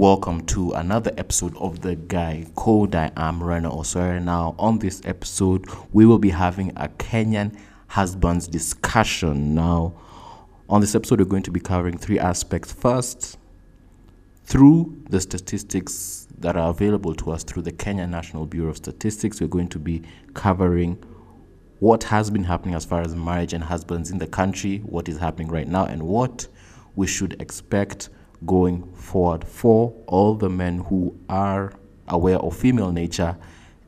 Welcome to another episode of The Guy Code. I am Rena Osore. Now, on this episode, we will be having a Kenyan husbands discussion. Now, on this episode, we're going to be covering three aspects. First, through the statistics that are available to us through the Kenya National Bureau of Statistics, we're going to be covering what has been happening as far as marriage and husbands in the country, what is happening right now, and what we should expect going forward for all the men who are aware of female nature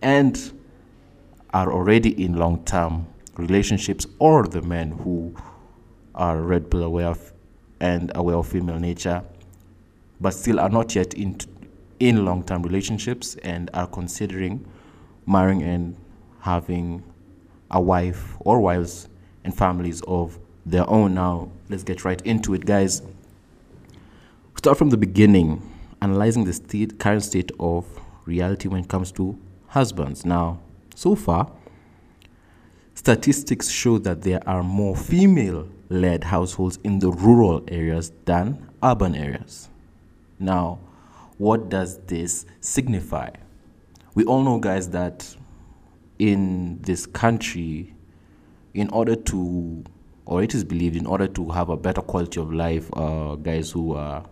and are already in long term relationships, or the men who are red pill aware of and aware of female nature, but still are not yet in, in long term relationships and are considering marrying and having a wife or wives and families of their own. Now, let's get right into it, guys. Start from the beginning, analyzing the state, current state of reality when it comes to husbands. Now, so far, statistics show that there are more female led households in the rural areas than urban areas. Now, what does this signify? We all know, guys, that in this country, in order to, or it is believed, in order to have a better quality of life, uh, guys who uh,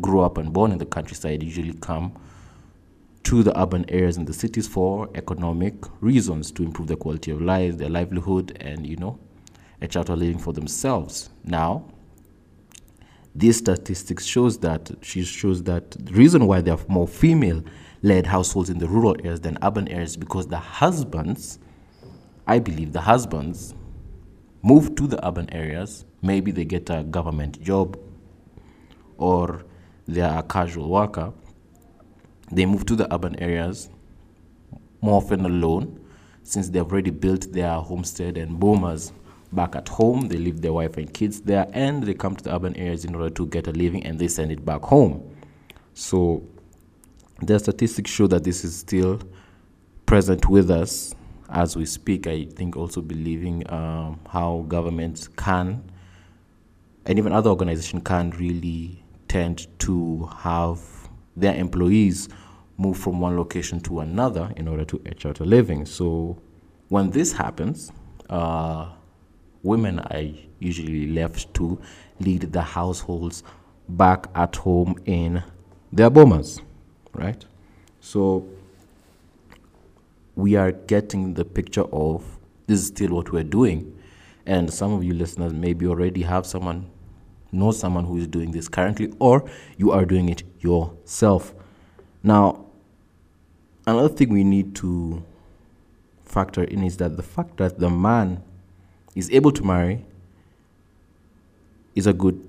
grew up and born in the countryside usually come to the urban areas and the cities for economic reasons to improve the quality of life, their livelihood, and you know, a charter living for themselves. Now, these statistics shows that she shows that the reason why there are more female led households in the rural areas than urban areas because the husbands, I believe the husbands move to the urban areas. Maybe they get a government job or they are a casual worker. They move to the urban areas more often alone since they've already built their homestead and bomas back at home. They leave their wife and kids there and they come to the urban areas in order to get a living and they send it back home. So the statistics show that this is still present with us as we speak. I think also believing um, how governments can and even other organizations can really tend to have their employees move from one location to another in order to etch out a living. So when this happens, uh, women are usually left to lead the households back at home in their bomas, right? So we are getting the picture of this is still what we're doing. And some of you listeners maybe already have someone, know someone who is doing this currently, or you are doing it yourself. Now, another thing we need to factor in is that the fact that the man is able to marry is a good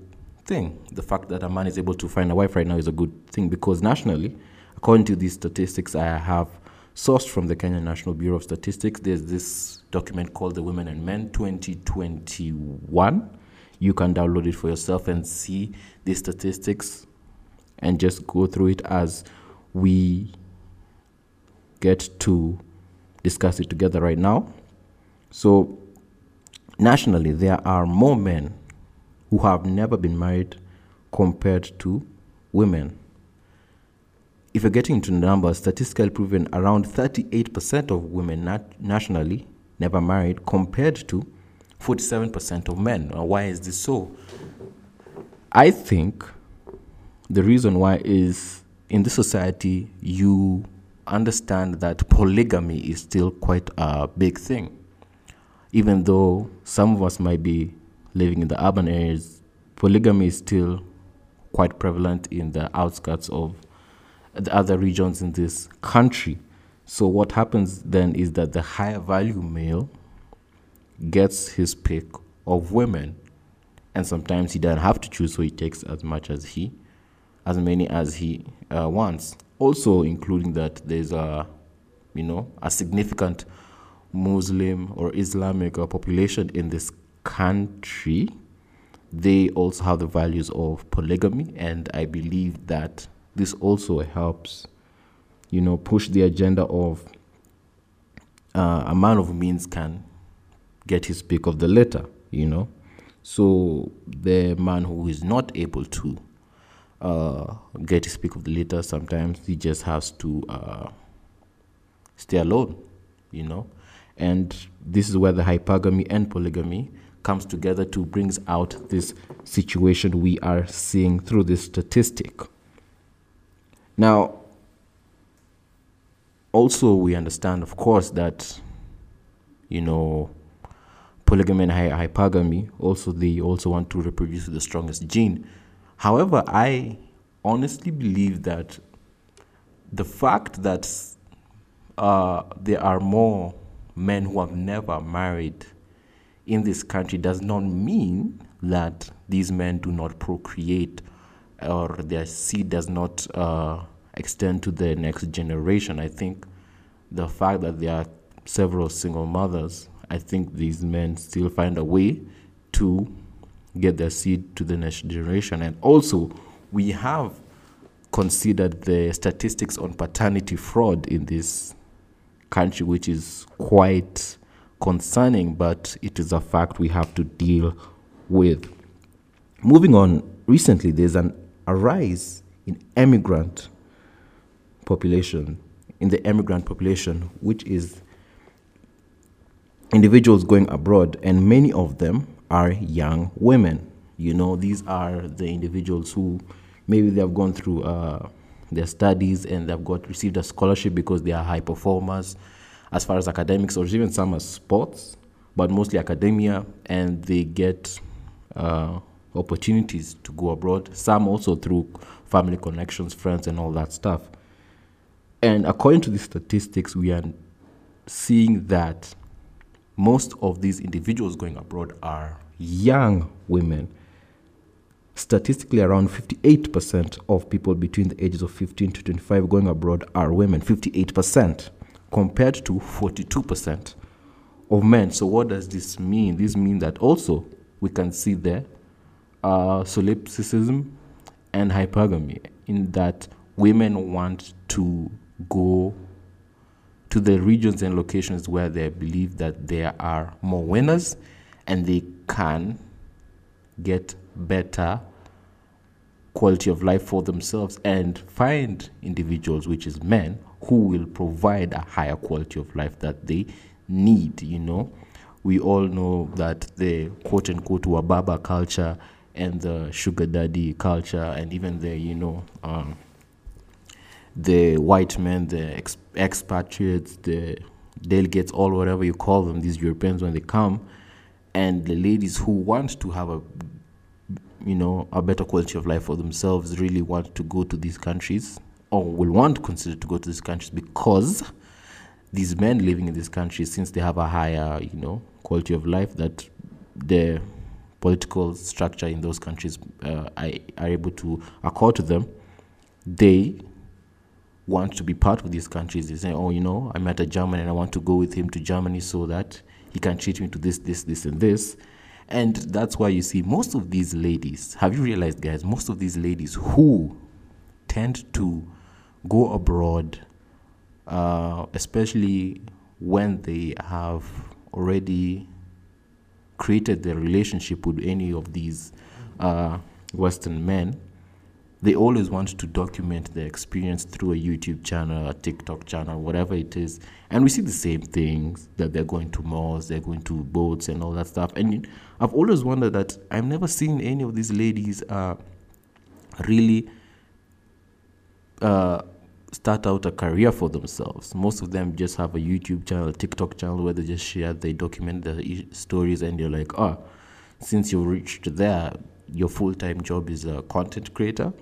thing. The fact that a man is able to find a wife right now is a good thing because nationally, according to these statistics I have sourced from the Kenya National Bureau of Statistics, there's this document called the Women and Men 2021. You can download it for yourself and see the statistics and just go through it as we get to discuss it together right now. So, nationally, there are more men who have never been married compared to women. If you're getting into numbers, statistically proven around 38% of women nat- nationally never married compared to 47% of men. Now, why is this so? I think the reason why is in this society, you understand that polygamy is still quite a big thing. Even though some of us might be living in the urban areas, polygamy is still quite prevalent in the outskirts of the other regions in this country. So, what happens then is that the higher value male gets his pick of women, and sometimes he doesn't have to choose, so he takes as much as he, as many as he uh, wants. Also, including that there's a, you know, a significant Muslim or Islamic uh, population in this country. They also have the values of polygamy, and I believe that this also helps, you know, push the agenda of uh, a man of means can get his pick of the litter, you know. So the man who is not able to uh, get to speak of the litter. Sometimes he just has to uh, stay alone, you know. And this is where the hypergamy and polygamy comes together to brings out this situation we are seeing through this statistic. Now, also we understand, of course, that you know polygamy and hypergamy also they also want to reproduce the strongest gene. However, I honestly believe that the fact that uh, there are more men who have never married in this country does not mean that these men do not procreate or their seed does not uh, extend to the next generation. I think the fact that there are several single mothers, I think these men still find a way to get their seed to the next generation. And also, we have considered the statistics on paternity fraud in this country, which is quite concerning, but it is a fact we have to deal with. Moving on, recently there's an, a rise in immigrant population, in the immigrant population, which is individuals going abroad, and many of them are young women. You know, these are the individuals who maybe they have gone through uh, their studies and they've got received a scholarship because they are high performers as far as academics, or even some as sports, but mostly academia, and they get uh, opportunities to go abroad. Some also through family connections, friends, and all that stuff. And according to the statistics, we are seeing that most of these individuals going abroad are young women. Statistically, around 58% of people between the ages of 15 to 25 going abroad are women. 58% compared to 42% of men. So, what does this mean? This means that also we can see there uh, solipsism and hypergamy, in that women want to go to the regions and locations where they believe that there are more winners and they can get better quality of life for themselves and find individuals, which is men, who will provide a higher quality of life that they need, you know. We all know that the quote unquote Wababa culture and the sugar daddy culture and even the, you know, um, the white men, the expatriates, the delegates, all whatever you call them, these Europeans when they come, and the ladies who want to have a you know a better quality of life for themselves really want to go to these countries or will want to consider to go to these countries because these men living in these countries, since they have a higher, you know, quality of life, that the political structure in those countries uh, are, are able to accord to them, they want to be part of these countries. They say, oh, you know, I met a German and I want to go with him to Germany so that he can treat me to this, this, this, and this. And that's why you see most of these ladies, have you realized, guys, most of these ladies who tend to go abroad, uh, especially when they have already created their relationship with any of these uh, Western men, they always want to document their experience through a YouTube channel, a TikTok channel, whatever it is. And we see the same things that they're going to malls, they're going to boats, and all that stuff. And I've always wondered that I've never seen any of these ladies uh, really. Uh, start out a career for themselves. Most of them just have a YouTube channel, a TikTok channel where they just share, they document their stories, and you're like, oh, since you've reached there, your full time job is a content creator.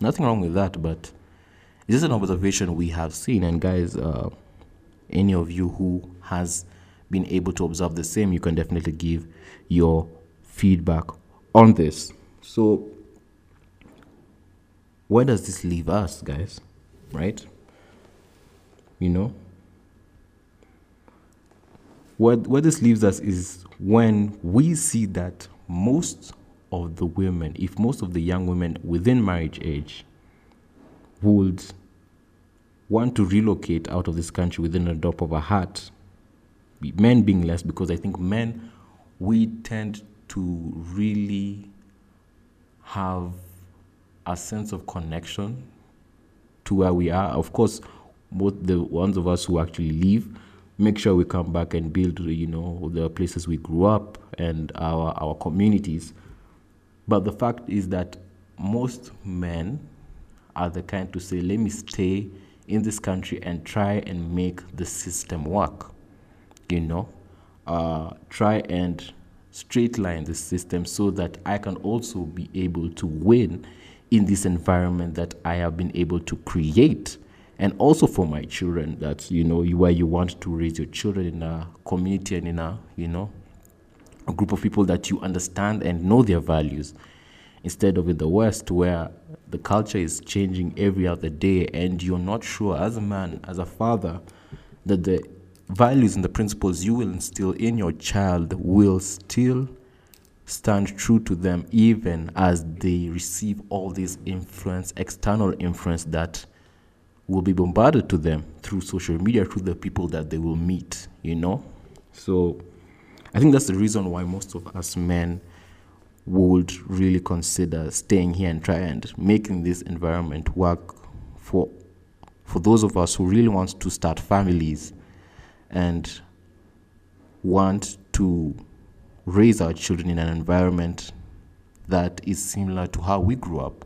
Nothing wrong with that, but this is an observation we have seen. And guys, uh, any of you who has been able to observe the same, you can definitely give your feedback on this. So, where does this leave us, guys? right? You know? What, what this leaves us is when we see that most of the women, if most of the young women within marriage age would want to relocate out of this country within a drop of a hat, men being less, because I think men, we tend to really have a sense of connection to where we are. Of course, both the ones of us who actually leave make sure we come back and build, you know, the places we grew up and our our communities. But the fact is that most men are the kind to say, "Let me stay in this country and try and make the system work." You know, uh, try and straight line the system so that I can also be able to win in this environment that I have been able to create and also for my children that you know where you want to raise your children in a community and in a you know a group of people that you understand and know their values instead of in the west where the culture is changing every other day and you're not sure as a man as a father that the values and the principles you will instill in your child will still stand true to them even as they receive all this influence external influence that will be bombarded to them through social media through the people that they will meet you know? So i think that's the reason why most of us men would really consider staying here and try and making this environment work for for those of us who really want to start families and want to raise our children in an environment that is similar to how we grew up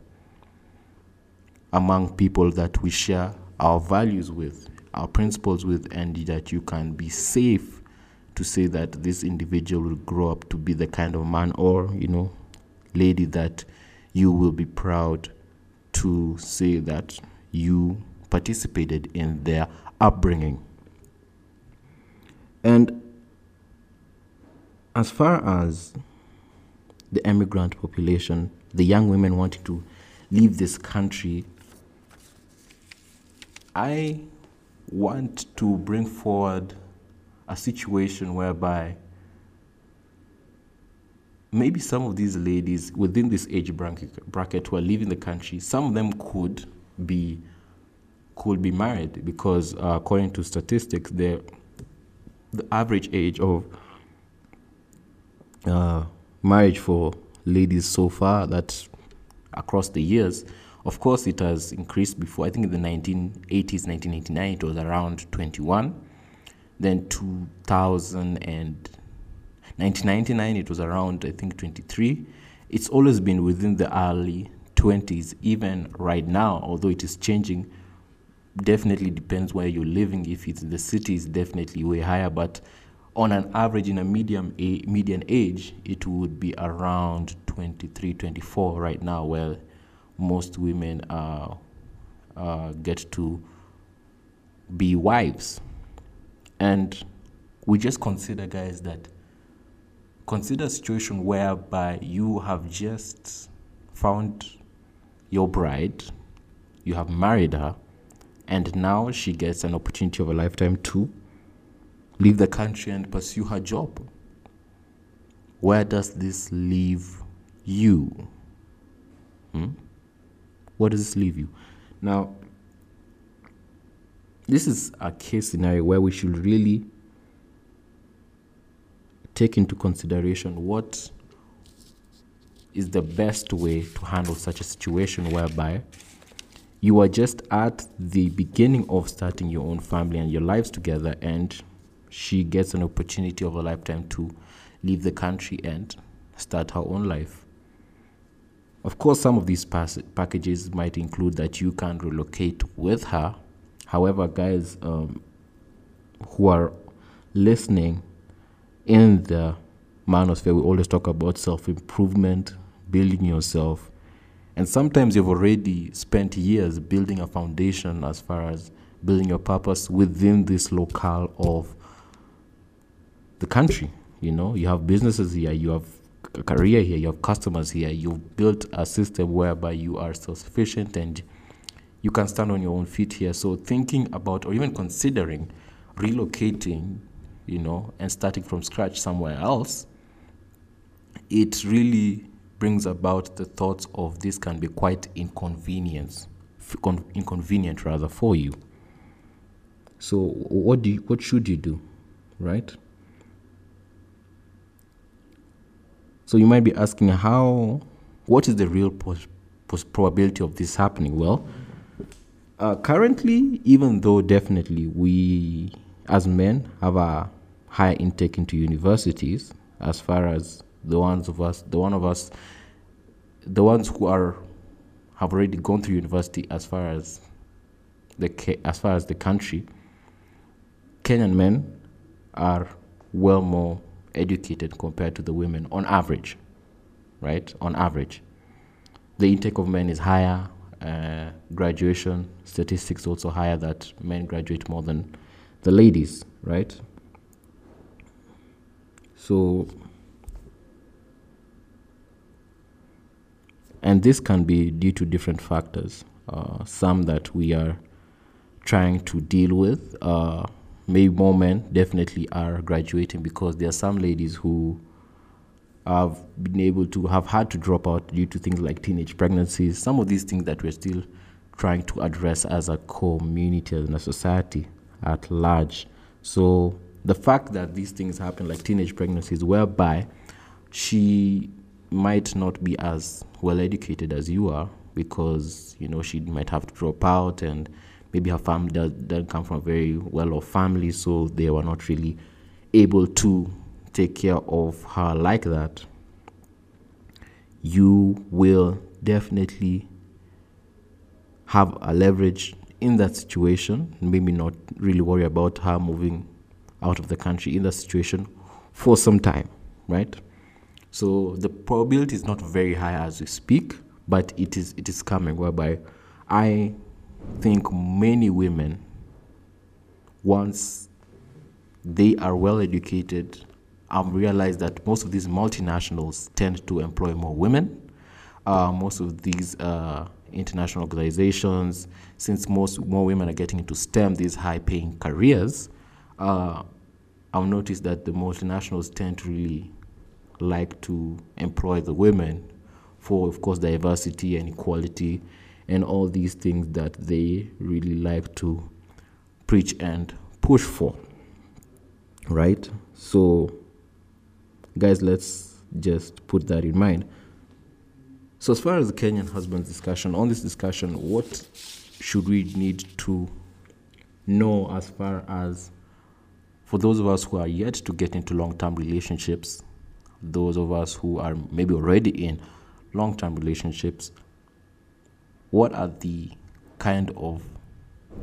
among people that we share our values with, our principles with, and that you can be safe to say that this individual will grow up to be the kind of man or, you know, lady that you will be proud to say that you participated in their upbringing. And as far as the immigrant population, the young women wanting to leave this country I want to bring forward a situation whereby maybe some of these ladies within this age bracket who are leaving the country, some of them could be could be married because uh, according to statistics, the the average age of uh, marriage for ladies so far that across the years of course, it has increased before. I think in the 1980s, 1989, it was around 21. Then 2000 and 1999, it was around, I think, 23. It's always been within the early 20s, even right now, although it is changing. Definitely depends where you're living. If it's the city, it's definitely way higher. But on an average, in a medium a median age, it would be around 23, 24 right now. where most women uh, uh, get to be wives. And we just consider, guys, that consider a situation whereby you have just found your bride, you have married her, and now she gets an opportunity of a lifetime to leave the country and pursue her job. Where does this leave you? Hmm? Where does this leave you? Now, this is a case scenario where we should really take into consideration what is the best way to handle such a situation whereby you are just at the beginning of starting your own family and your lives together and she gets an opportunity of a lifetime to leave the country and start her own life of course, some of these pass- packages might include that you can relocate with her. However, guys um, who are listening in the manosphere, we always talk about self improvement, building yourself. And sometimes you've already spent years building a foundation as far as building your purpose within this locale of the country. You know, you have businesses here, you have a career here, you have customers here, you've built a system whereby you are self sufficient and you can stand on your own feet here. So, thinking about or even considering relocating, you know, and starting from scratch somewhere else, it really brings about the thoughts of this can be quite inconvenience, inconvenient rather for you. So, what do you, what should you do, right? So you might be asking how what is the real pos- probability of this happening? Well, uh, currently, even though definitely we as men have a higher intake into universities, as far as the ones of us, the one of us, the ones who are have already gone through university, as far as the as far as the country, Kenyan men are well more educated compared to the women on average, right? On average, the intake of men is higher. Uh, graduation statistics also higher that men graduate more than the ladies, right? So, and this can be due to different factors. Uh, some that we are trying to deal with. Uh, maybe more men definitely are graduating because there are some ladies who have been able to have had to drop out due to things like teenage pregnancies. Some of these things that we're still trying to address as a community and a society at large. So the fact that these things happen, like teenage pregnancies, whereby she might not be as well educated as you are because you know she might have to drop out and maybe her family does, doesn't come from a very well off family so they were not really able to take care of her like that you will definitely have a leverage in that situation maybe not really worry about her moving out of the country in that situation for some time right so the probability is not very high as we speak, but it is it is coming. Whereby I think many women, once they are well educated, um, realized that most of these multinationals tend to employ more women. Uh, most of these uh, international organizations, since most more women are getting into STEM, these high-paying careers, uh, I've noticed that the multinationals tend to really like to employ the women for, of course, diversity and equality and all these things that they really like to preach and push for. Right? So, guys, let's just put that in mind. So, as far as the Kenyan husband's discussion, on this discussion, what should we need to know as far as for those of us who are yet to get into long term relationships, those of us who are maybe already in long term relationships, what are the kind of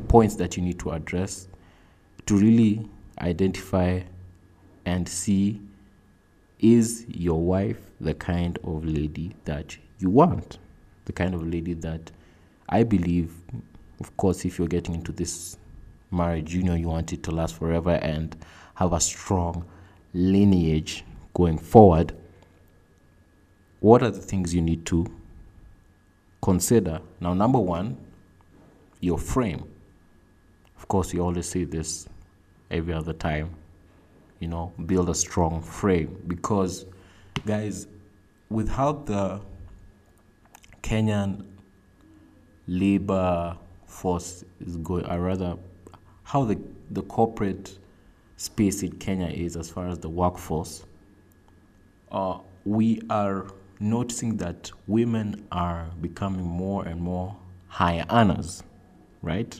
points that you need to address to really identify and see is your wife the kind of lady that you want? The kind of lady that I believe, of course, if you're getting into this marriage, you know you want it to last forever and have a strong lineage going forward, what are the things you need to consider? Now, number one, your frame. Of course, you always say this every other time. You know, build a strong frame because, guys, without the Kenyan labor force is going, or rather, how the, the corporate space in Kenya is as far as the workforce, uh, we are noticing that women are becoming more and more high earners, right?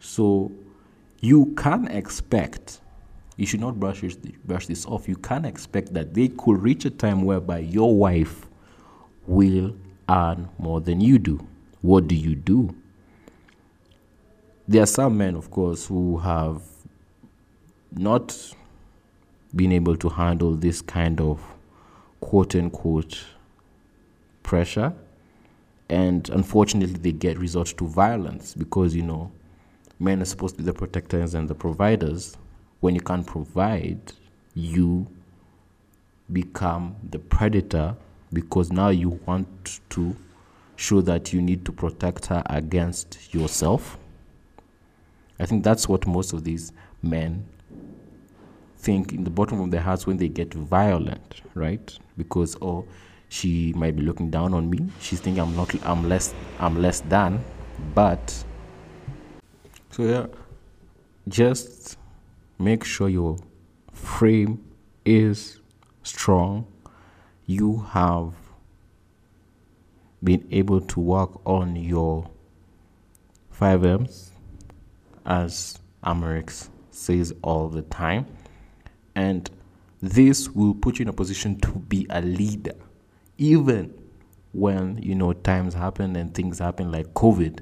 So you can expect, you should not brush this, brush this off, you can't expect that they could reach a time whereby your wife will earn more than you do. What do you do? There are some men, of course, who have not been able to handle this kind of quote unquote pressure and unfortunately they get resort to violence because you know men are supposed to be the protectors and the providers when you can't provide you become the predator because now you want to show that you need to protect her against yourself. I think that's what most of these men think in the bottom of their hearts when they get violent right? Because oh she might be looking down on me. She's thinking i'm not i'm less i'm less than but so yeah. just make sure your frame is strong you have been able to work on your 5Ms, as Amerix says all the time. And this will put you in a position to be a leader, even when you know times happen and things happen like COVID.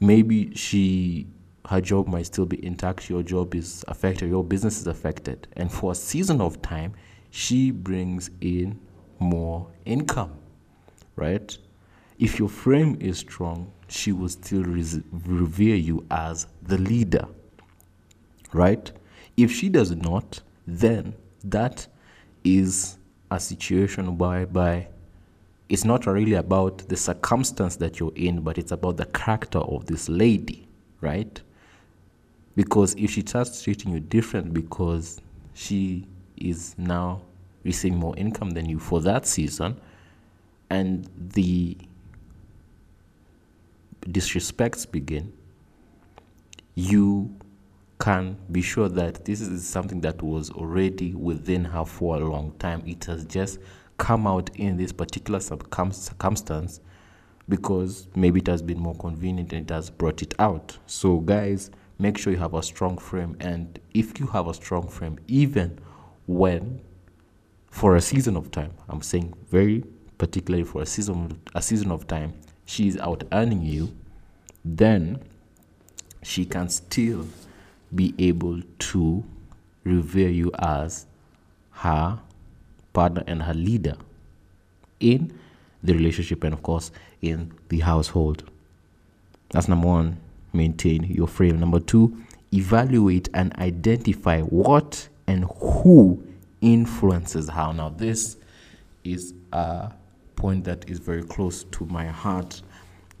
Maybe she her job might still be intact, your job is affected, your business is affected. And for a season of time, she brings in more income, right? If your frame is strong, she will still revere you as the leader, right? If she does not, then that is a situation whereby it's not really about the circumstance that you're in, but it's about the character of this lady, right? Because if she starts treating you different because she is now receiving more income than you for that season, and the disrespects begin, you can be sure that this is something that was already within her for a long time. It has just come out in this particular circumstance because maybe it has been more convenient and it has brought it out. So, guys, make sure you have a strong frame. And if you have a strong frame, even when for a season of time, I'm saying very particularly for a season a season of time, she is out earning you, then she can still be able to revere you as her partner and her leader in the relationship and of course in the household. That's number one, maintain your frame. Number two, evaluate and identify what and who influences how. Now, this is a point that is very close to my heart.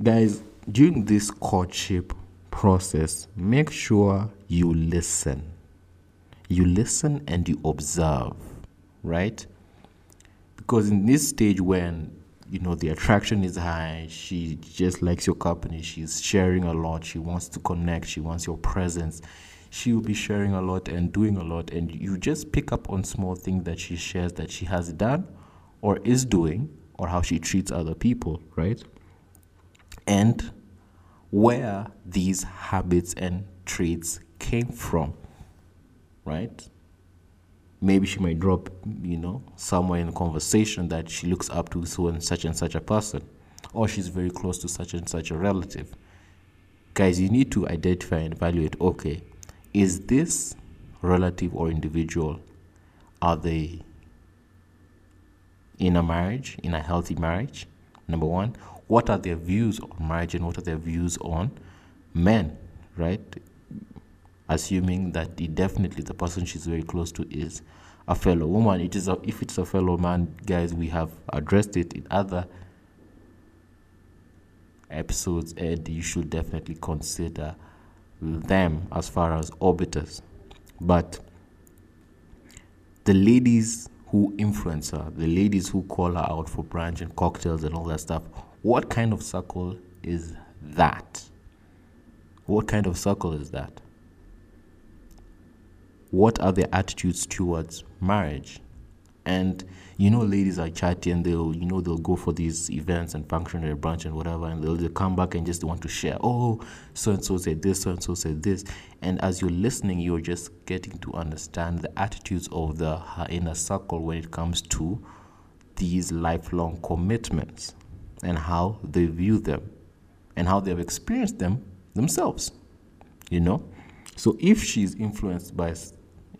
Guys, during this courtship process, make sure you listen. You listen and you observe, right? Because in this stage when you know the attraction is high, she just likes your company, she's sharing a lot, she wants to connect, she wants your presence. She will be sharing a lot and doing a lot, and you just pick up on small things that she shares that she has done or is doing, or how she treats other people, right? And where these habits and traits came from, right? Maybe she might drop, you know, somewhere in conversation that she looks up to so and such and such a person, or she's very close to such and such a relative. Guys, you need to identify and evaluate okay, is this relative or individual, are they in a marriage, in a healthy marriage? Number one, what are their views on marriage and what are their views on men, right? Assuming that it, definitely the person she's very close to is a fellow woman. It is a, if it's a fellow man, guys, we have addressed it in other episodes, and you should definitely consider them as far as orbiters. But the ladies who influence her, the ladies who call her out for brunch and cocktails and all that stuff, what kind of circle is that? What kind of circle is that? What are their attitudes towards marriage? And you know, ladies are chatty and they'll, you know, they'll go for these events and function at brunch and whatever, and they'll, they'll come back and just want to share. Oh, so and so said this, so and so said this. And as you're listening, you're just getting to understand the attitudes of the inner circle when it comes to these lifelong commitments and how they view them and how they've experienced them themselves. You know? So if she's influenced by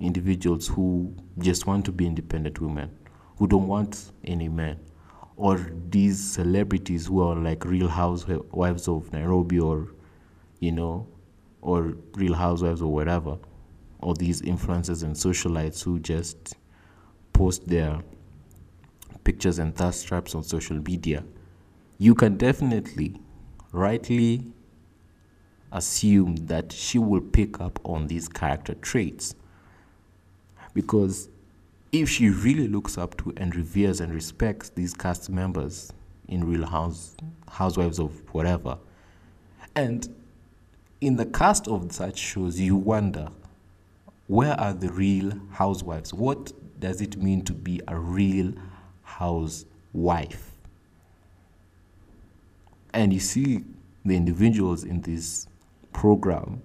individuals who just want to be independent women, who don't want any men, or these celebrities who are like real housewives of Nairobi or, you know, or real housewives or whatever, or these influencers and socialites who just post their pictures and thirst traps on social media you can definitely rightly assume that she will pick up on these character traits. Because if she really looks up to and reveres and respects these cast members in Real House Housewives of whatever, and in the cast of such shows, you wonder where are the real housewives? What does it mean to be a real housewife? And you see the individuals in this program,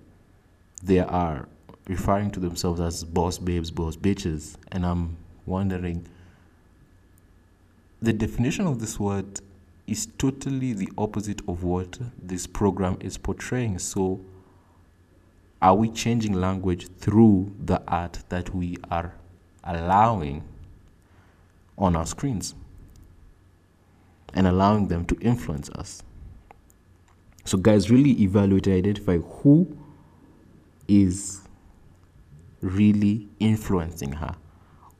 they are referring to themselves as boss babes, boss bitches. And I'm wondering, the definition of this word is totally the opposite of what this program is portraying. So, are we changing language through the art that we are allowing on our screens and allowing them to influence us? So, guys, really evaluate and identify who is really influencing her.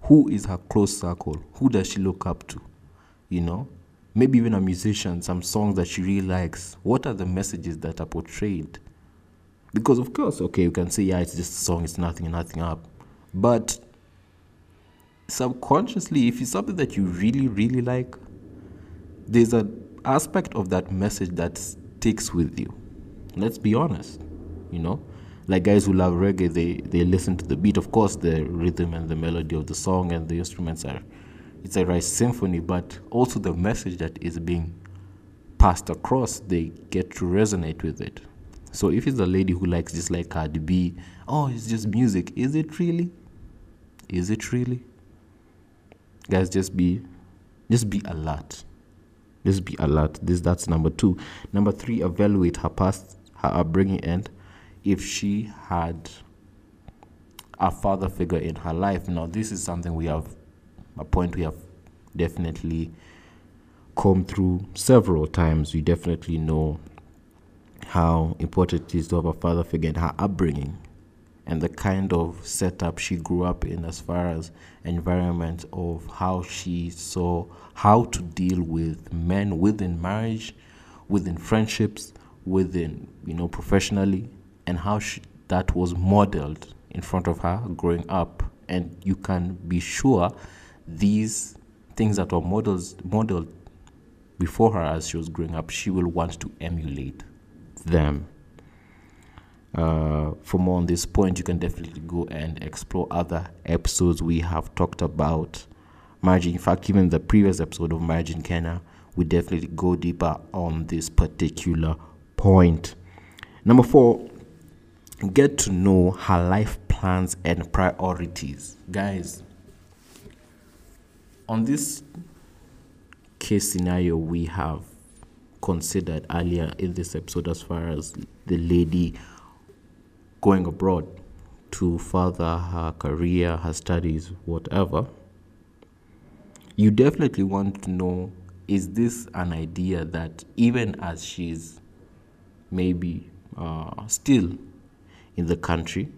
Who is her close circle? Who does she look up to? You know, maybe even a musician, some songs that she really likes. What are the messages that are portrayed? Because, of course, okay, you can say, yeah, it's just a song, it's nothing, nothing up. But subconsciously, if it's something that you really, really like, there's an aspect of that message that sticks with you. Let's be honest, you know? Like guys who love reggae, they, they listen to the beat. Of course, the rhythm and the melody of the song and the instruments are, it's a right symphony, but also the message that is being passed across, they get to resonate with it. So if it's a lady who likes just like Cardi B, oh, it's just music. Is it really? Is it really? Guys, just be, just be alert. Just be alert. This that's number two. Number three, evaluate her past, her upbringing, and if she had a father figure in her life. Now, this is something we have a point we have definitely come through several times. We definitely know how important it is to have a father figure in her upbringing and the kind of setup she grew up in as far as environment of how she saw how to deal with men within marriage within friendships within you know professionally and how she, that was modeled in front of her growing up and you can be sure these things that were models modeled before her as she was growing up she will want to emulate them uh, for more on this point, you can definitely go and explore other episodes we have talked about marriage. In fact, even the previous episode of Marriage in Kenya, we definitely go deeper on this particular point. Number four, get to know her life plans and priorities. Guys, on this case scenario, we have considered earlier in this episode as far as the lady going abroad to further her career, her studies, whatever, you definitely want to know is this an idea that even as she's maybe uh, still in the country,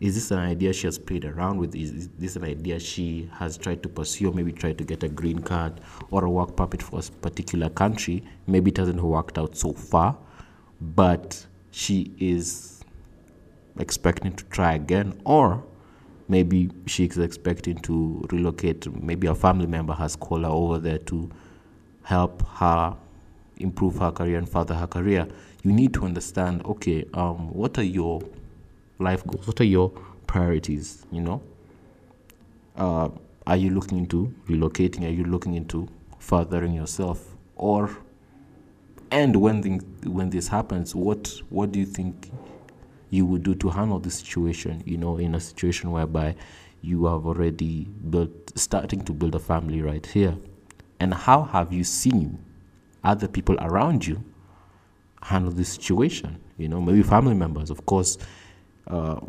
is this an idea she has played around with? Is this an idea she has tried to pursue, or maybe tried to get a green card or a work permit for a particular country? Maybe it hasn't worked out so far, but she is expecting to try again, or maybe she's expecting to relocate. Maybe a family member has called her over there to help her improve her career and further her career. You need to understand okay, um, what are your life goals? What are your priorities? You know, uh, are you looking into relocating? Are you looking into furthering yourself? Or and when things, when this happens, what what do you think you would do to handle the situation, you know, in a situation whereby you have already built, starting to build a family right here. And how have you seen other people around you handle this situation? You know, maybe family members. Of course, uh,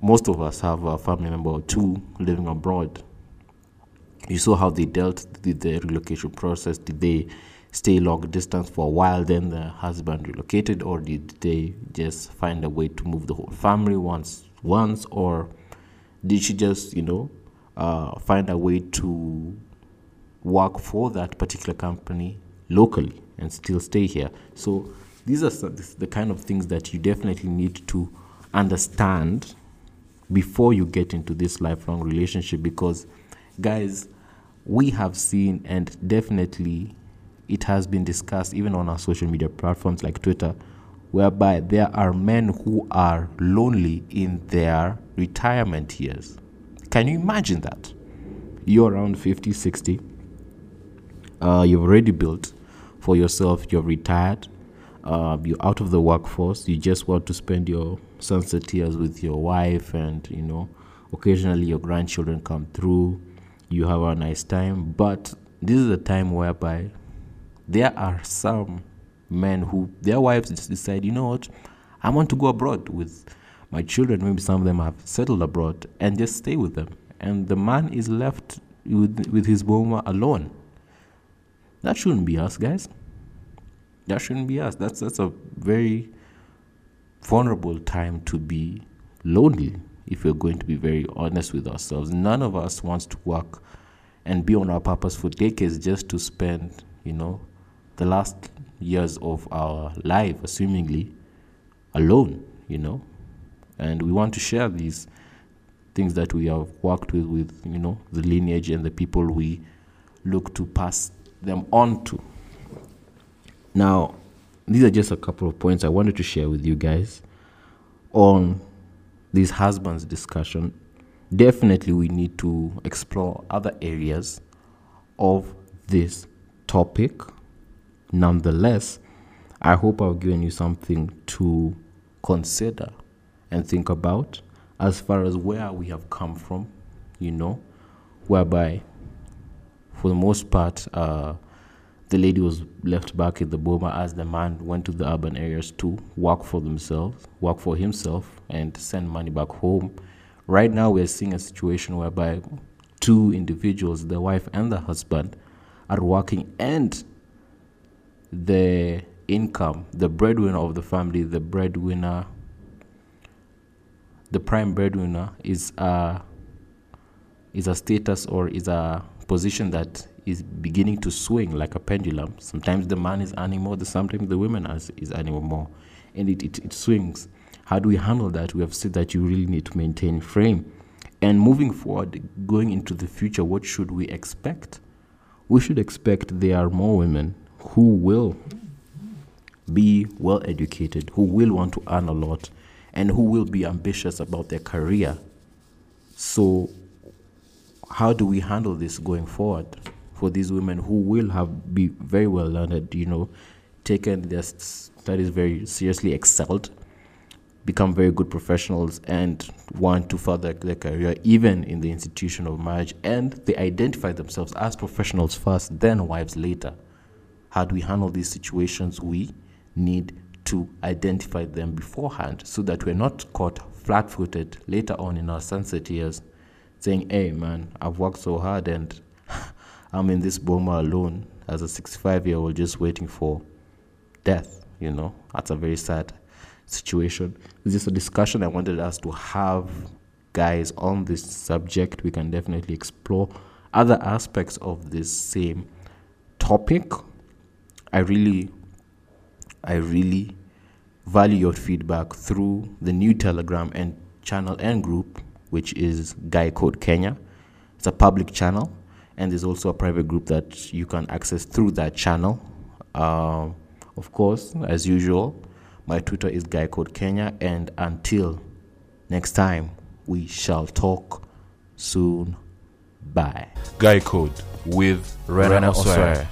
most of us have a family member or two living abroad. You saw how they dealt with the relocation process. Did they stay long distance for a while, then the husband relocated, or did they just find a way to move the whole family once, once, or did she just, you know, uh, find a way to work for that particular company locally and still stay here? So these are the kind of things that you definitely need to understand before you get into this lifelong relationship because guys we have seen and definitely it has been discussed even on our social media platforms like Twitter, whereby there are men who are lonely in their retirement years. Can you imagine that? You're around 50, 60, uh, you've already built for yourself, you're retired, uh, you're out of the workforce, you just want to spend your sunset years with your wife, and you know, occasionally your grandchildren come through, you have a nice time. But this is a time whereby there are some men who their wives just decide, you know what, I want to go abroad with my children. Maybe some of them have settled abroad and just stay with them, and the man is left with with his boma alone. That shouldn't be us, guys. That shouldn't be us. That's that's a very vulnerable time to be lonely if we're going to be very honest with ourselves. None of us wants to work and be on our purpose for decades just to spend, you know, the last years of our life, assumingly, alone, you know. And we want to share these things that we have worked with, with, you know, the lineage and the people we look to pass them on to. Now, these are just a couple of points I wanted to share with you guys on this husband's discussion. Definitely, we need to explore other areas of this topic. Nonetheless, I hope I've given you something to consider and think about as far as where we have come from, you know, whereby for the most part, uh, the lady was left back in the Boma as the man went to the urban areas to work for themselves, work for himself, and send money back home. Right now, we're seeing a situation whereby two individuals, the wife and the husband, are working, and the income, the breadwinner of the family, the breadwinner, the prime breadwinner, is a is a status or is a position that is beginning to swing like a pendulum. Sometimes the man is earning more, sometimes the woman is, is earning more, and it, it, it swings. How do we handle that? We have said that you really need to maintain frame. And moving forward, going into the future, what should we expect? We should expect there are more women who will be well educated, who will want to earn a lot, and who will be ambitious about their career. So, how do we handle this going forward for these women who will have be very well learned, you know, taken their studies very seriously, excelled, become very good professionals, and want to further their career even in the institution of marriage, and they identify themselves as professionals first, then wives later. How do we handle these situations? We need to identify them beforehand so that we're not caught flat footed later on in our sunset years saying, hey man, I've worked so hard and I'm in this Boma alone as a 65 year old just waiting for death, you know? That's a very sad situation. It's just a discussion I wanted us to have, guys, on this subject. We can definitely explore other aspects of this same topic. I really, I really value your feedback through the new Telegram and channel and group which is Guy Code Kenya. It's a public channel, and there's also a private group that you can access through that channel. Uh, of course, as usual, my Twitter is Guy Code Kenya, and until next time, we shall talk soon. Bye. Guy Code with Rena Rena. Osware.